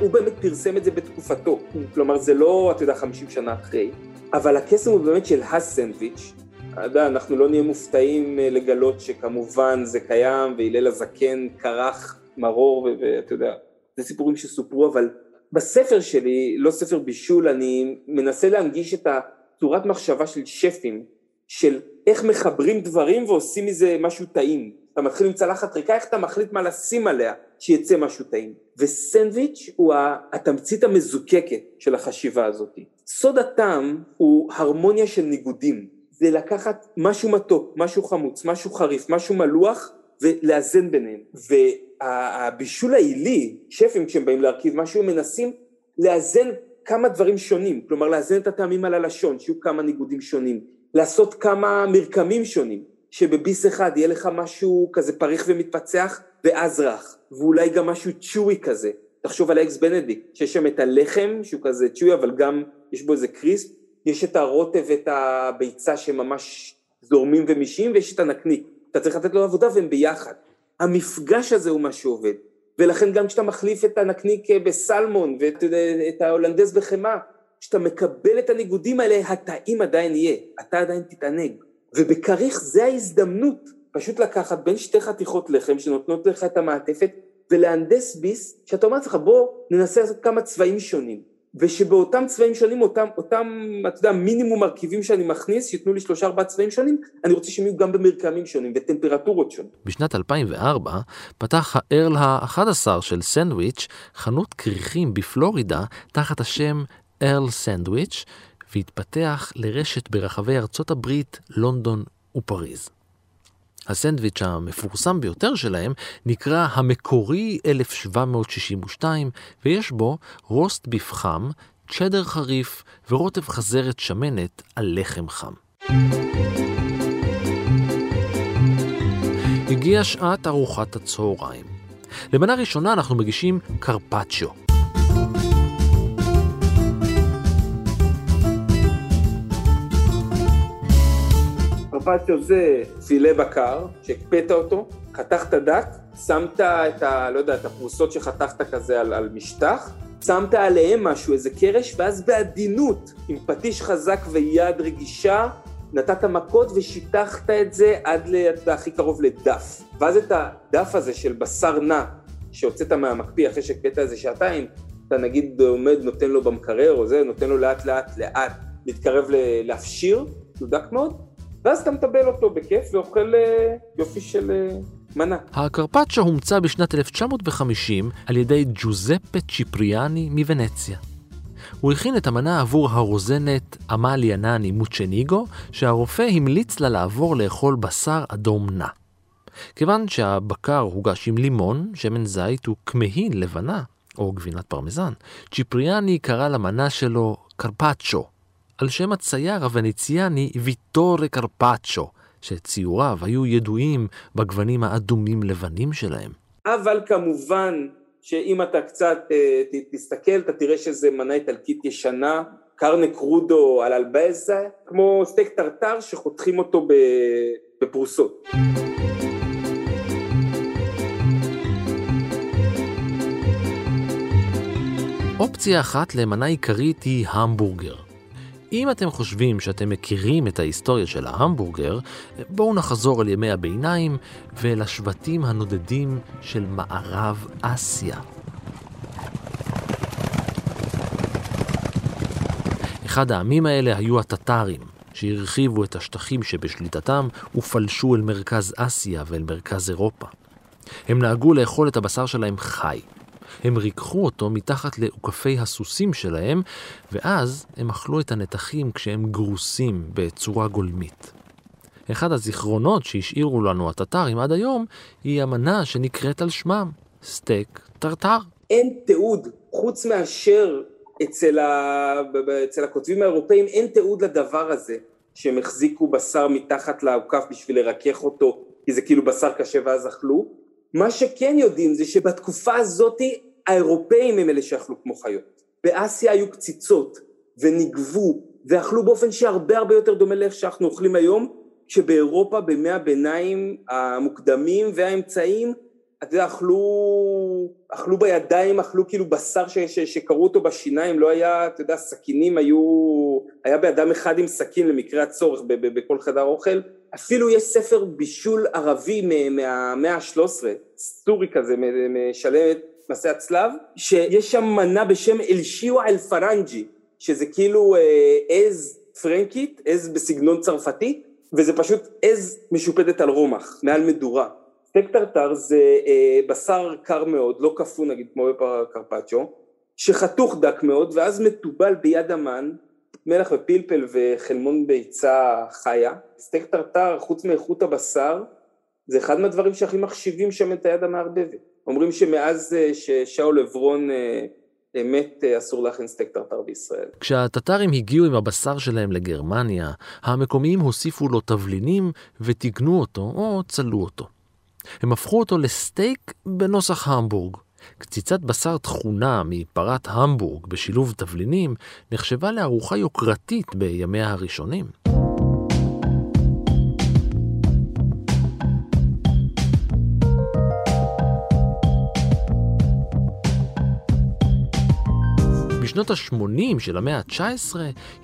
הוא באמת פרסם את זה בתקופתו, כלומר זה לא, אתה יודע, 50 שנה אחרי, אבל הקסם הוא באמת של הסנדוויץ'. יודע, אנחנו לא נהיה מופתעים אה, לגלות שכמובן זה קיים, והלל הזקן כרך מרור, ואתה יודע, זה סיפורים שסופרו, אבל בספר שלי, לא ספר בישול, אני מנסה להנגיש את הצורת מחשבה של שפים, של איך מחברים דברים ועושים מזה משהו טעים. אתה מתחיל עם צלחת ריקה, איך אתה מחליט מה לשים עליה, שיצא משהו טעים. וסנדוויץ' הוא התמצית המזוקקת של החשיבה הזאת. סוד הטעם הוא הרמוניה של ניגודים. זה לקחת משהו מתוק, משהו חמוץ, משהו חריף, משהו מלוח, ולאזן ביניהם. והבישול העילי, שפים כשהם באים להרכיב משהו, הם מנסים לאזן כמה דברים שונים, כלומר לאזן את הטעמים על הלשון, שיהיו כמה ניגודים שונים, לעשות כמה מרקמים שונים. שבביס אחד יהיה לך משהו כזה פריך ומתפצח ואז רך, ואולי גם משהו צ'וי כזה. תחשוב על ה eggs Benedict, שיש שם את הלחם שהוא כזה צ'וי אבל גם יש בו איזה crisp, יש את הרוטב ואת הביצה שממש זורמים ומישים ויש את הנקניק. אתה צריך לתת לו עבודה והם ביחד. המפגש הזה הוא מה שעובד. ולכן גם כשאתה מחליף את הנקניק בסלמון ואת ההולנדז בחמאה, כשאתה מקבל את הניגודים האלה, הטעים עדיין יהיה, אתה עדיין תתענג. ובכריך זה ההזדמנות פשוט לקחת בין שתי חתיכות לחם שנותנות לך את המעטפת ולהנדס ביס שאתה אומר לך בוא ננסה לעשות כמה צבעים שונים ושבאותם צבעים שונים אותם, אותם אתה יודע מינימום מרכיבים שאני מכניס שיתנו לי שלושה ארבעה צבעים שונים אני רוצה שהם יהיו גם במרקמים שונים וטמפרטורות שונות. בשנת 2004 פתח הארל ה-11 של סנדוויץ' חנות כריכים בפלורידה תחת השם ארל סנדוויץ' והתפתח לרשת ברחבי ארצות הברית, לונדון ופריז. הסנדוויץ' המפורסם ביותר שלהם נקרא המקורי 1762, ויש בו רוסט ביף חם, צ'דר חריף ורוטב חזרת שמנת על לחם חם. הגיעה שעת ארוחת הצהריים. למנה ראשונה אנחנו מגישים קרפצ'ו. קרפצ'ו זה פילה בקר, שהקפאת אותו, חתכת דק, שמת את ה... לא יודע, את הפרוסות שחתכת כזה על, על משטח, שמת עליהם משהו, איזה קרש, ואז בעדינות, עם פטיש חזק ויד רגישה, נתת מכות ושיטחת את זה עד ל... הכי קרוב לדף. ואז את הדף הזה של בשר נע, שהוצאת מהמקפיא אחרי שהקפאת איזה שעתיים, אתה נגיד עומד, נותן לו במקרר או זה, נותן לו לאט לאט לאט להתקרב להפשיר, הוא דק מאוד, ואז אתה מטבל אותו בכיף ואוכל אה, יופי של אה, מנה. הקרפצ'ה הומצא בשנת 1950 על ידי ג'וזפה צ'יפריאני מוונציה. הוא הכין את המנה עבור הרוזנת עמליה נני מוצ'ניגו, שהרופא המליץ לה לעבור לאכול בשר אדום נע. כיוון שהבקר הוגש עם לימון, שמן זית וכמהין לבנה, או גבינת פרמזן, צ'יפריאני קרא למנה שלו קרפצ'ו, על שם הצייר הוונציאני ויטורי קרפצ'ו, שציוריו היו ידועים בגוונים האדומים-לבנים שלהם. אבל כמובן שאם אתה קצת אה, תסתכל, אתה תראה שזה מנה איטלקית ישנה, carne cruda all'albese, כמו סטייק טרטר שחותכים אותו בפרוסות. אופציה אחת למנה עיקרית היא המבורגר. אם אתם חושבים שאתם מכירים את ההיסטוריה של ההמבורגר, בואו נחזור אל ימי הביניים ואל השבטים הנודדים של מערב אסיה. אחד העמים האלה היו הטטרים, שהרחיבו את השטחים שבשליטתם ופלשו אל מרכז אסיה ואל מרכז אירופה. הם נהגו לאכול את הבשר שלהם חי. הם ריככו אותו מתחת לעוקפי הסוסים שלהם, ואז הם אכלו את הנתחים כשהם גרוסים בצורה גולמית. אחד הזיכרונות שהשאירו לנו הטטרים עד היום, היא המנה שנקראת על שמם, סטייק טרטר. אין תיעוד, חוץ מאשר אצל, ה... אצל הכותבים האירופאים, אין תיעוד לדבר הזה, שהם החזיקו בשר מתחת לעוקף בשביל לרכך אותו, כי זה כאילו בשר קשה ואז אכלו. מה שכן יודעים זה שבתקופה הזאת האירופאים הם אלה שאכלו כמו חיות. באסיה היו קציצות ונגבו ואכלו באופן שהרבה הרבה יותר דומה לאיך שאנחנו אוכלים היום, כשבאירופה בימי הביניים המוקדמים והאמצעיים אתה יודע, אכלו, אכלו בידיים, אכלו כאילו בשר ש, ש, שקרעו אותו בשיניים, לא היה, אתה יודע, סכינים היו, היה בנאדם אחד עם סכין למקרה הצורך ב, ב, בכל חדר אוכל. אפילו יש ספר בישול ערבי מהמאה ה-13, סורי כזה, משלהי מסע הצלב, שיש שם מנה בשם الشواء الفرنجي, שזה כאילו אה, עז פרנקית, עז בסגנון צרפתי, וזה פשוט עז משופדת על רומח, מעל מדורה. סטייק טרטר זה אה, בשר קר מאוד, לא קפוא נגיד כמו בקרפצ'ו, שחתוך דק מאוד ואז מתובל ביד אמן, מלח ופלפל וחלמון ביצה חיה. סטייק טרטר חוץ מאיכות הבשר זה אחד מהדברים שהכי מחשיבים שם את היד המערבבת. אומרים שמאז אה, ששאול אברון אה, מת אה, אסור להכין סטייק טרטר בישראל. כשהטטרים הגיעו עם הבשר שלהם לגרמניה, המקומיים הוסיפו לו תבלינים וטיגנו אותו או צלו אותו. הם הפכו אותו לסטייק בנוסח המבורג. קציצת בשר תכונה מפרת המבורג בשילוב תבלינים נחשבה לארוחה יוקרתית בימיה הראשונים. בשנות ה-80 של המאה ה-19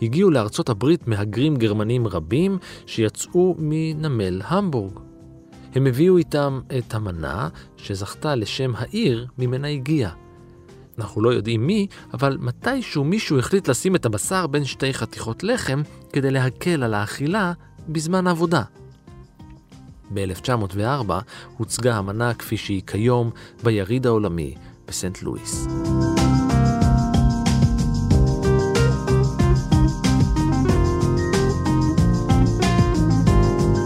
הגיעו לארצות הברית מהגרים גרמנים רבים שיצאו מנמל המבורג. הם הביאו איתם את המנה שזכתה לשם העיר ממנה הגיעה. אנחנו לא יודעים מי, אבל מתישהו מישהו החליט לשים את הבשר בין שתי חתיכות לחם כדי להקל על האכילה בזמן עבודה. ב-1904 הוצגה המנה כפי שהיא כיום ביריד העולמי בסנט לואיס.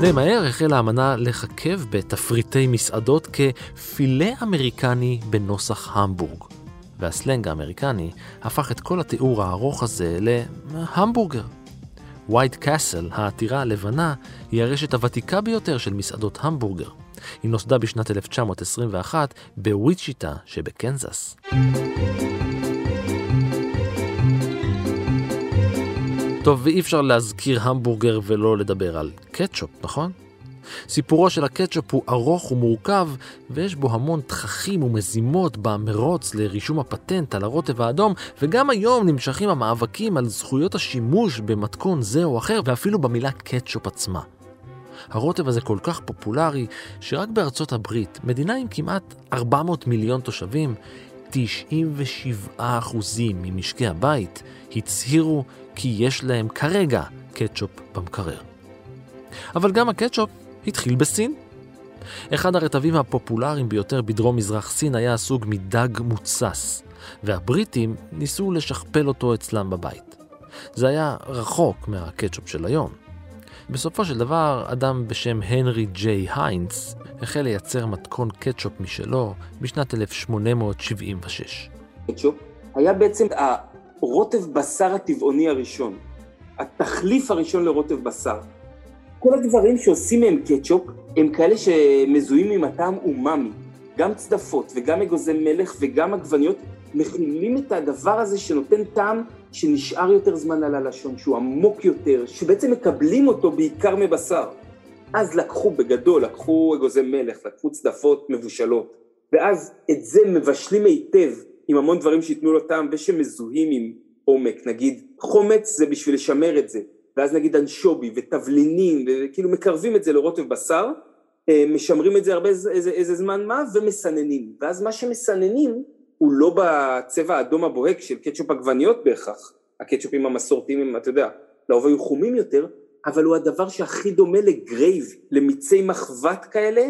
די מהר החלה האמנה לחכב בתפריטי מסעדות כפילה אמריקני בנוסח המבורג. והסלנג האמריקני הפך את כל התיאור הארוך הזה להמבורגר. וייט קאסל, העתירה הלבנה, היא הרשת הוותיקה ביותר של מסעדות המבורגר. היא נוסדה בשנת 1921 בוויצ'יטה שבקנזס. טוב, ואי אפשר להזכיר המבורגר ולא לדבר על קטשופ, נכון? סיפורו של הקטשופ הוא ארוך ומורכב, ויש בו המון תככים ומזימות במרוץ לרישום הפטנט על הרוטב האדום, וגם היום נמשכים המאבקים על זכויות השימוש במתכון זה או אחר, ואפילו במילה קטשופ עצמה. הרוטב הזה כל כך פופולרי, שרק בארצות הברית, מדינה עם כמעט 400 מיליון תושבים, 97% ממשקי הבית הצהירו כי יש להם כרגע קטשופ במקרר. אבל גם הקטשופ התחיל בסין. אחד הרטבים הפופולריים ביותר בדרום מזרח סין היה סוג מדג מוצס, והבריטים ניסו לשכפל אותו אצלם בבית. זה היה רחוק מהקטשופ של היום. בסופו של דבר, אדם בשם הנרי ג'יי היינס החל לייצר מתכון קטשופ משלו בשנת 1876. קטשופ היה בעצם הרוטב בשר הטבעוני הראשון, התחליף הראשון לרוטב בשר. כל הדברים שעושים מהם קטשופ הם כאלה שמזוהים עם הטעם אומאמי. גם צדפות וגם אגוזי מלך וגם עגבניות מכילים את הדבר הזה שנותן טעם שנשאר יותר זמן על הלשון, שהוא עמוק יותר, שבעצם מקבלים אותו בעיקר מבשר. אז לקחו בגדול, לקחו אגוזי מלך, לקחו צדפות מבושלות, ואז את זה מבשלים היטב עם המון דברים שייתנו לו טעם ושמזוהים עם עומק, נגיד חומץ זה בשביל לשמר את זה, ואז נגיד אנשובי ותבלינים, וכאילו מקרבים את זה לרוטב בשר, אה, משמרים את זה הרבה איזה, איזה זמן מה ומסננים, ואז מה שמסננים הוא לא בצבע האדום הבוהק של קטשופ עגבניות בהכרח, הקטשופים המסורתיים אתה יודע, לרוב היו חומים יותר, אבל הוא הדבר שהכי דומה ל gravy, למיצי מחבת כאלה,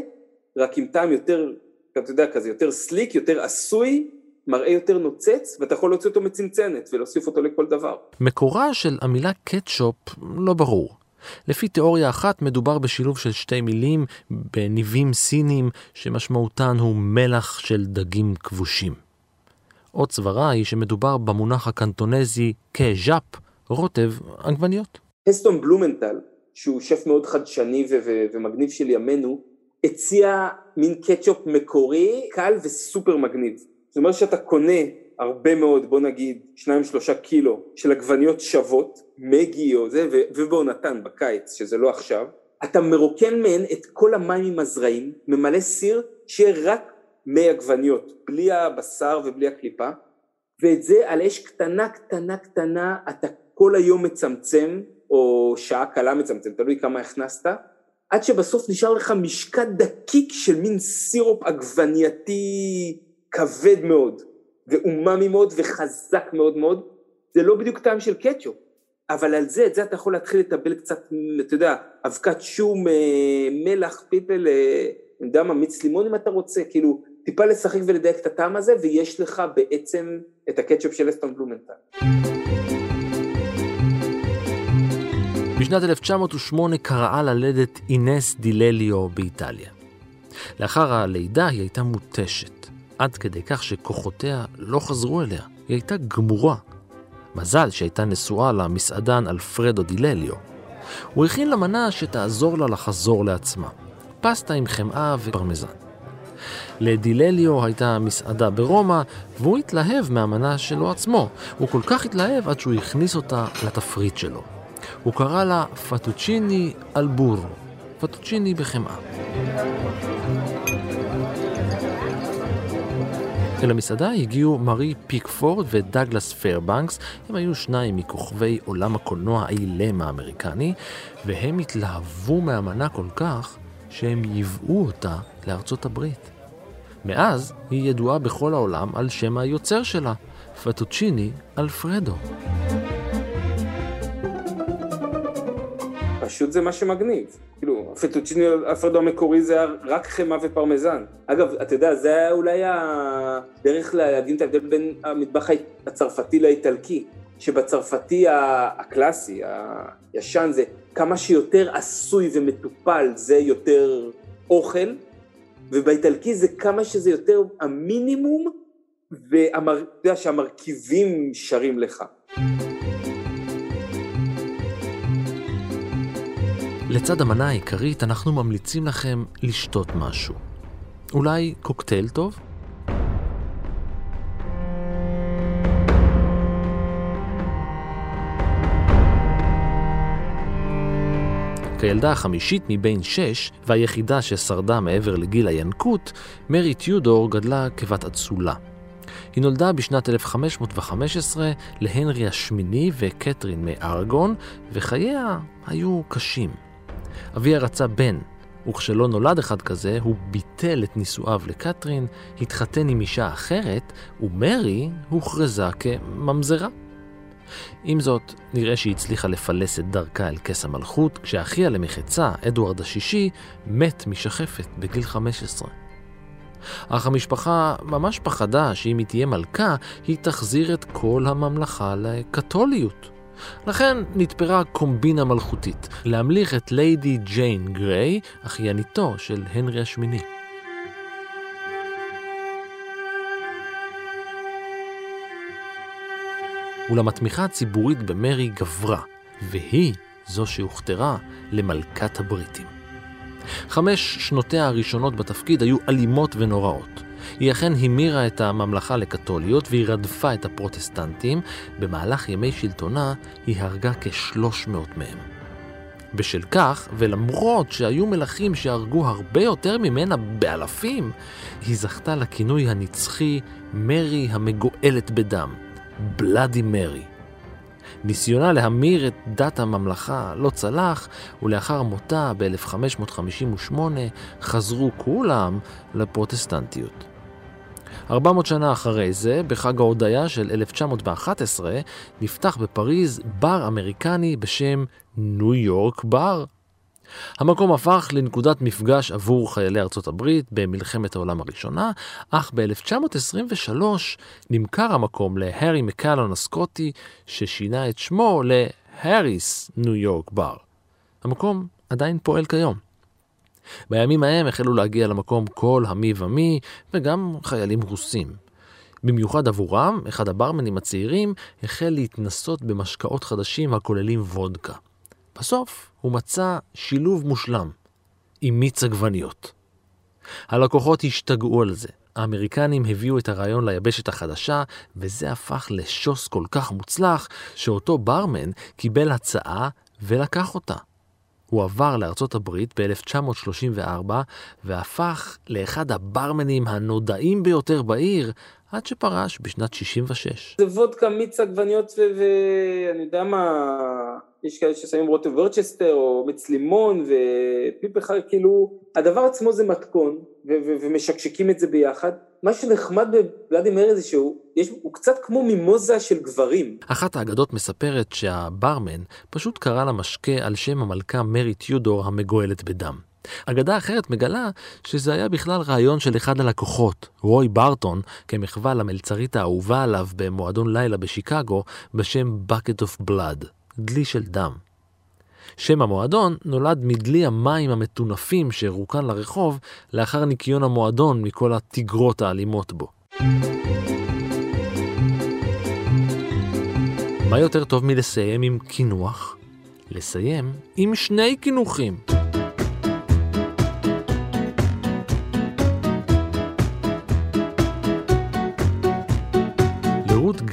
רק עם טעם יותר, אתה יודע, כזה יותר slick, יותר עשוי, מראה יותר נוצץ, ואתה יכול להוציא אותו מצנצנת ולהוסיף אותו לכל דבר. מקורה של המילה קטשופ לא ברור. לפי תיאוריה אחת מדובר בשילוב של שתי מילים בניבים סינים שמשמעותן הוא מלח של דגים כבושים. עוד סברה היא שמדובר במונח הקנטונזי כז'אפ, רוטב עגבניות. הסטון בלומנטל, שהוא שף מאוד חדשני ו- ו- ומגניב של ימינו, הציע מין קטשופ מקורי, קל וסופר מגניב. זאת אומרת שאתה קונה הרבה מאוד, בוא נגיד, שניים שלושה קילו של עגבניות שוות, מגי או זה, ו- ובעונתן בקיץ, שזה לא עכשיו, אתה מרוקן מהן את כל המים עם הזרעים, ממלא סיר, שיהיה רק מי עגבניות, בלי הבשר ובלי הקליפה, ואת זה על אש קטנה קטנה קטנה אתה כל היום מצמצם, או שעה קלה מצמצם, תלוי כמה הכנסת, עד שבסוף נשאר לך משקע דקיק של מין סירופ עגבנייתי כבד מאוד, ואוממי מאוד וחזק מאוד מאוד, זה לא בדיוק טעם של קטשופ, אבל על זה, את זה אתה יכול להתחיל לטבל קצת, אתה יודע, אבקת שום, אה, מלח, פיפל, אני יודע מה, מיץ לימון אם אתה רוצה, כאילו, טיפה לשחק ולדייק את הטעם הזה, ויש לך בעצם את הקטשופ של אסטון בלומנטל. בשנת 1908 קראה ללדת אינס דילליו באיטליה. לאחר הלידה היא הייתה מותשת, עד כדי כך שכוחותיה לא חזרו אליה. היא הייתה גמורה. מזל שהייתה נשואה למסעדן אלפרדו דילליו. הוא הכין לה מנה שתעזור לה לחזור לעצמה. פסטה עם חמאה ופרמזן. לדי לליו הייתה מסעדה ברומא, והוא התלהב מהמנה שלו עצמו. הוא כל כך התלהב עד שהוא הכניס אותה לתפריט שלו. הוא קרא לה פטוצ'יני al burro, פטוצ'יני בחמאה. אל המסעדה הגיעו מארי פיקפורד ודגלס פיירבנקס, הם היו שניים מכוכבי עולם הקולנוע האילם האמריקני, והם התלהבו מהמנה כל כך שהם ייבאו אותה לארצות הברית. מאז היא ידועה בכל העולם על שם היוצר שלה, פטוצ'יני אלפרדו. פשוט זה מה שמגניב. כאילו, הפטוצ'יני אלפרדו המקורי זה היה רק חמאה ופרמזן. אגב, אתה יודע, זה היה אולי הדרך להבין את ההבדל בין המטבח הצרפתי לאיטלקי. שבצרפתי הקלאסי, הישן, זה כמה שיותר עשוי ומטופל, זה יותר אוכל, ובאיטלקי זה כמה שזה יותר המינימום, ואתה יודע שהמרכיבים שרים לך. לצד המנה העיקרית אנחנו ממליצים לכם לשתות משהו. אולי קוקטייל טוב? כילדה החמישית מבין שש, והיחידה ששרדה מעבר לגיל הינקות, מרי טיודור גדלה כבת אצולה. היא נולדה בשנת 1515 להנרי השמיני וקתרין מארגון, וחייה היו קשים. אביה רצה בן, וכשלא נולד אחד כזה, הוא ביטל את נישואיו לקתרין, התחתן עם אישה אחרת, ומרי הוכרזה כממזרה. עם זאת, נראה שהיא הצליחה לפלס את דרכה אל כס המלכות, כשאחיה למחצה, אדוארד השישי, מת משחפת בגיל 15. אך המשפחה ממש פחדה שאם היא תהיה מלכה, היא תחזיר את כל הממלכה לקתוליות. לכן נתפרה קומבינה מלכותית, להמליך את ליידי ג'יין גריי, אחייניתו של הנרי השמיני. אולם התמיכה הציבורית במרי גברה, והיא זו שהוכתרה למלכת הבריטים. חמש שנותיה הראשונות בתפקיד היו אלימות ונוראות. היא אכן המירה את הממלכה לקתוליות והיא רדפה את הפרוטסטנטים, במהלך ימי שלטונה היא הרגה כ-300 מהם. בשל כך, ולמרות שהיו מלכים שהרגו הרבה יותר ממנה באלפים, היא זכתה לכינוי הנצחי מרי המגואלת בדם, בלאדי מרי. ניסיונה להמיר את דת הממלכה לא צלח, ולאחר מותה ב-1558 חזרו כולם לפרוטסטנטיות. 400 שנה אחרי זה, בחג ההודיה של 1911, נפתח בפריז בר אמריקני בשם ניו יורק בר. המקום הפך לנקודת מפגש עבור חיילי ארצות הברית במלחמת העולם הראשונה, אך ב-1923 נמכר המקום להארי מקלון הסקוטי, ששינה את שמו להאריס ניו יורק בר. המקום עדיין פועל כיום. בימים ההם החלו להגיע למקום כל המי ומי, וגם חיילים רוסים. במיוחד עבורם, אחד הברמנים הצעירים החל להתנסות במשקאות חדשים הכוללים וודקה. בסוף הוא מצא שילוב מושלם עם מיץ עגבניות. הלקוחות השתגעו על זה. האמריקנים הביאו את הרעיון ליבשת החדשה, וזה הפך לשוס כל כך מוצלח, שאותו ברמן קיבל הצעה ולקח אותה. הוא עבר לארצות הברית ב-1934 והפך לאחד הברמנים הנודעים ביותר בעיר עד שפרש בשנת 66. זה וודקה, מיץ עגבניות ואני יודע מה, יש כאלה ששמים רוטב ורצ'סטר או מיץ לימון ופיפ אחד, כאילו, הדבר עצמו זה מתכון ומשקשקים את זה ביחד. מה שנחמד בבלאדי מרי זה שהוא יש, הוא קצת כמו מימוזה של גברים. אחת האגדות מספרת שהברמן פשוט קרא למשקה על שם המלכה מרי טיודור המגואלת בדם. אגדה אחרת מגלה שזה היה בכלל רעיון של אחד הלקוחות, רוי ברטון, כמחווה למלצרית האהובה עליו במועדון לילה בשיקגו, בשם Bucket of Blood, דלי של דם. שם המועדון נולד מדלי המים המטונפים שרוקן לרחוב לאחר ניקיון המועדון מכל התגרות האלימות בו. מה יותר טוב מלסיים עם קינוח? לסיים עם שני קינוחים.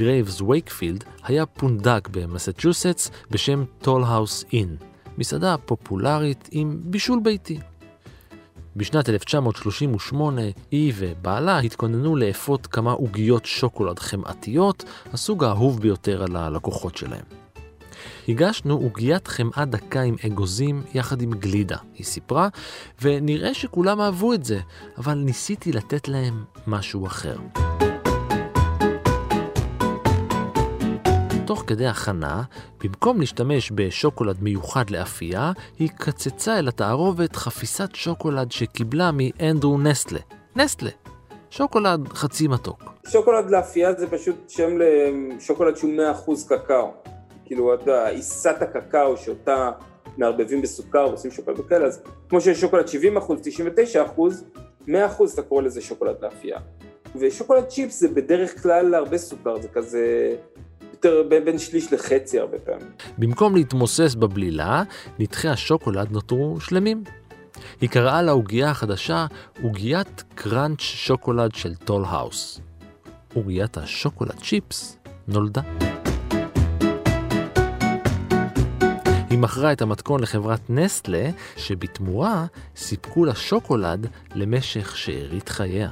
לגרייבס וייקפילד היה פונדק במסצ'וסטס בשם טולהאוס אין, מסעדה פופולרית עם בישול ביתי. בשנת 1938 היא ובעלה התכוננו לאפות כמה עוגיות שוקולד חמאתיות, הסוג האהוב ביותר על הלקוחות שלהם. הגשנו עוגיית חמאה דקה עם אגוזים יחד עם גלידה, היא סיפרה, ונראה שכולם אהבו את זה, אבל ניסיתי לתת להם משהו אחר. תוך כדי הכנה, במקום להשתמש בשוקולד מיוחד לאפייה, היא קצצה אל התערובת חפיסת שוקולד שקיבלה מאנדרו נסטלה. נסטלה. שוקולד חצי מתוק. שוקולד לאפייה זה פשוט שם לשוקולד שהוא 100% קקאו. כאילו, אתה עיסת הקקאו שאותה מערבבים בסוכר ועושים שוקולד וכאלה, אז כמו שיש שוקולד 70 99 100 אתה קורא לזה שוקולד לאפייה. ושוקולד צ'יפס זה בדרך כלל הרבה סוכר, זה כזה יותר בין שליש לחצי הרבה פעמים. במקום להתמוסס בבלילה, נתחי השוקולד נותרו שלמים. היא קראה לעוגייה החדשה עוגיית קראנץ' שוקולד של טול האוס. עוגיית השוקולד צ'יפס נולדה. היא מכרה את המתכון לחברת נסטלה, שבתמורה סיפקו לה שוקולד למשך שארית חייה.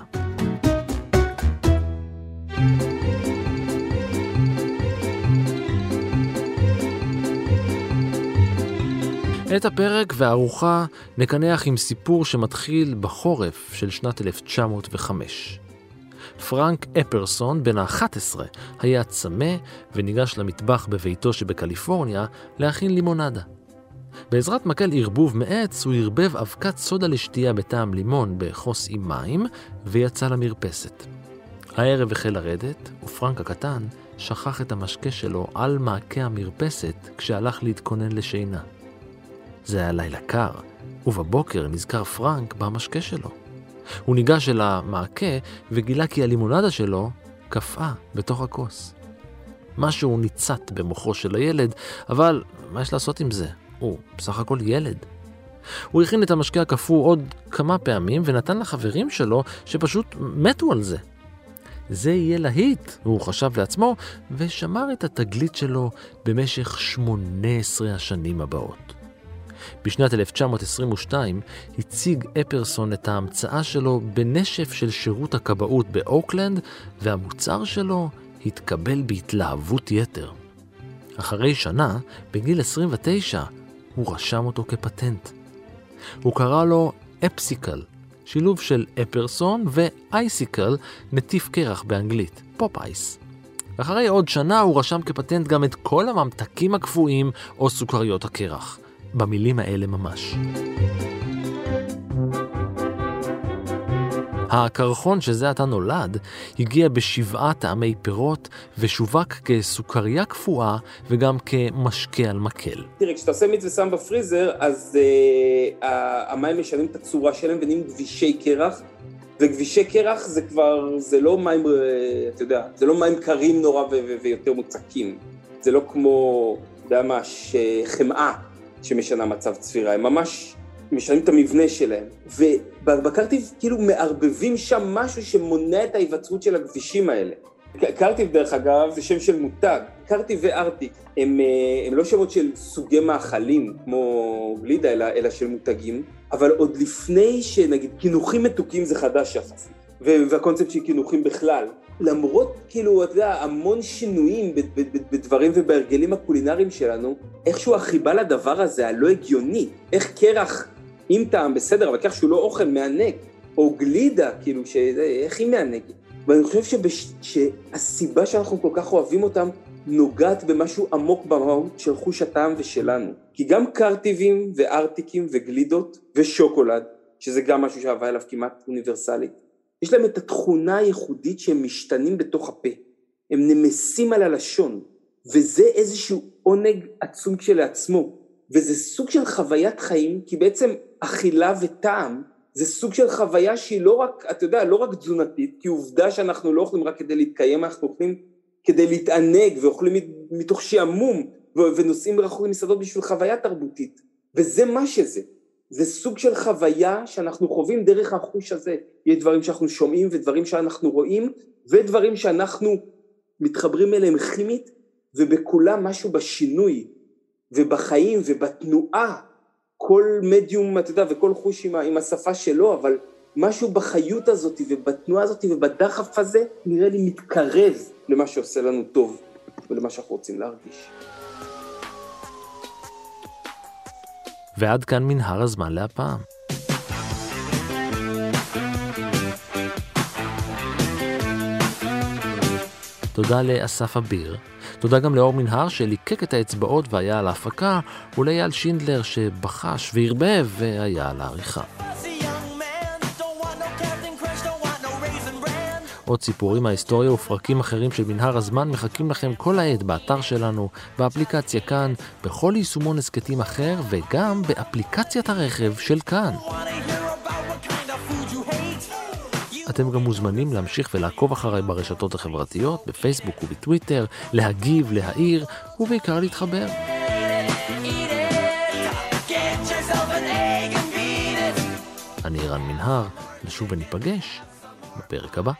את הפרק והארוחה נקנח עם סיפור שמתחיל בחורף של שנת 1905. פרנק אפרסון, בן ה-11, היה צמא וניגש למטבח בביתו שבקליפורניה להכין לימונדה. בעזרת מקל ערבוב מעץ הוא ערבב אבקת סודה לשתייה בטעם לימון בכוס עם מים ויצא למרפסת. הערב החל לרדת, ופרנק הקטן שכח את המשקה שלו על מעקה המרפסת כשהלך להתכונן לשינה. זה היה לילה קר, ובבוקר נזכר פרנק במשקה שלו. הוא ניגש אל המעקה וגילה כי הלימונדה שלו קפאה בתוך הכוס. משהו ניצת במוחו של הילד, אבל מה יש לעשות עם זה? הוא בסך הכל ילד. הוא הכין את המשקה הקפוא עוד כמה פעמים ונתן לחברים שלו שפשוט מתו על זה. זה יהיה להיט, הוא חשב לעצמו, ושמר את התגלית שלו במשך 18 השנים הבאות. בשנת 1922 הציג אפרסון את ההמצאה שלו בנשף של שירות הכבאות באוקלנד, והמוצר שלו התקבל בהתלהבות יתר. אחרי שנה, בגיל 29, הוא רשם אותו כפטנט. הוא קרא לו אפסיקל, שילוב של אפרסון ו icicle, נטיף קרח באנגלית, pop ice. ואחרי עוד שנה הוא רשם כפטנט גם את כל הממתקים הקפואים או סוכריות הקרח. במילים האלה ממש. הקרחון שזה עתה נולד, הגיע בשבעה טעמי פירות ושווק כסוכריה קפואה וגם כמשקה על מקל. תראה, כשאתה עושה מיץ ושם בפריזר, אז uh, המים משנים את הצורה שלהם ונהיים גבישי קרח, וכבישי קרח זה כבר, זה לא מים, אה, אתה יודע, זה לא מים קרים נורא ויותר מוצקים. זה לא כמו, אתה יודע מה, חמאה שמשנה מצב צפירה, הם ממש משנים את המבנה שלהם. ובקרטיב כאילו מערבבים שם משהו שמונע את ההיווצרות של הכבישים האלה. קרטיב דרך אגב זה שם של מותג, קרטיב וארטיק הם, אה, הם לא שמות של סוגי מאכלים כמו גלידה אלא, אלא של מותגים, אבל עוד לפני שנגיד קינוחים מתוקים זה חדש יחסית, והקונספט של קינוחים בכלל, למרות כאילו אתה יודע המון שינויים בדברים ובהרגלים הקולינריים שלנו, איכשהו החיבה לדבר הזה הלא הגיוני, איך קרח עם טעם בסדר אבל כך שהוא לא אוכל מענג, או גלידה כאילו ש... איך היא מענגת ואני חושב שבש... שהסיבה שאנחנו כל כך אוהבים אותם נוגעת במשהו עמוק במהות של חוש הטעם ושלנו. כי גם קרטיבים וארטיקים וגלידות ושוקולד, שזה גם משהו שההוויה אליו כמעט אוניברסלית, יש להם את התכונה הייחודית שהם משתנים בתוך הפה. הם נמסים על הלשון, וזה איזשהו עונג עצום כשלעצמו. וזה סוג של חוויית חיים, כי בעצם אכילה וטעם זה סוג של חוויה שהיא לא רק, אתה יודע, לא רק תזונתית, כי עובדה שאנחנו לא אוכלים רק כדי להתקיים, אנחנו אוכלים כדי להתענג ואוכלים מתוך שעמום ונוסעים רחוק למסעדות בשביל חוויה תרבותית, וזה מה שזה. זה סוג של חוויה שאנחנו חווים דרך החוש הזה. יש דברים שאנחנו שומעים ודברים שאנחנו רואים ודברים שאנחנו מתחברים אליהם כימית ובכולם משהו בשינוי ובחיים ובתנועה כל מדיום, אתה יודע, וכל חוש עם, עם השפה שלו, אבל משהו בחיות הזאת ובתנועה הזאת ובדחף הזה נראה לי מתקרב למה שעושה לנו טוב ולמה שאנחנו רוצים להרגיש. ועד כאן מנהר הזמן להפעם. תודה לאסף אביר, תודה גם לאור מנהר שליקק את האצבעות והיה על ההפקה, ולאייל שינדלר שבחש וערבב והיה על העריכה. עוד סיפורים מההיסטוריה ופרקים אחרים של מנהר הזמן מחכים לכם כל העת באתר שלנו, באפליקציה כאן, בכל יישומון הסכתים אחר וגם באפליקציית הרכב של כאן. אתם גם מוזמנים להמשיך ולעקוב אחריי ברשתות החברתיות, בפייסבוק ובטוויטר, להגיב, להעיר, ובעיקר להתחבר. אני רן מנהר, נשוב וניפגש בפרק הבא.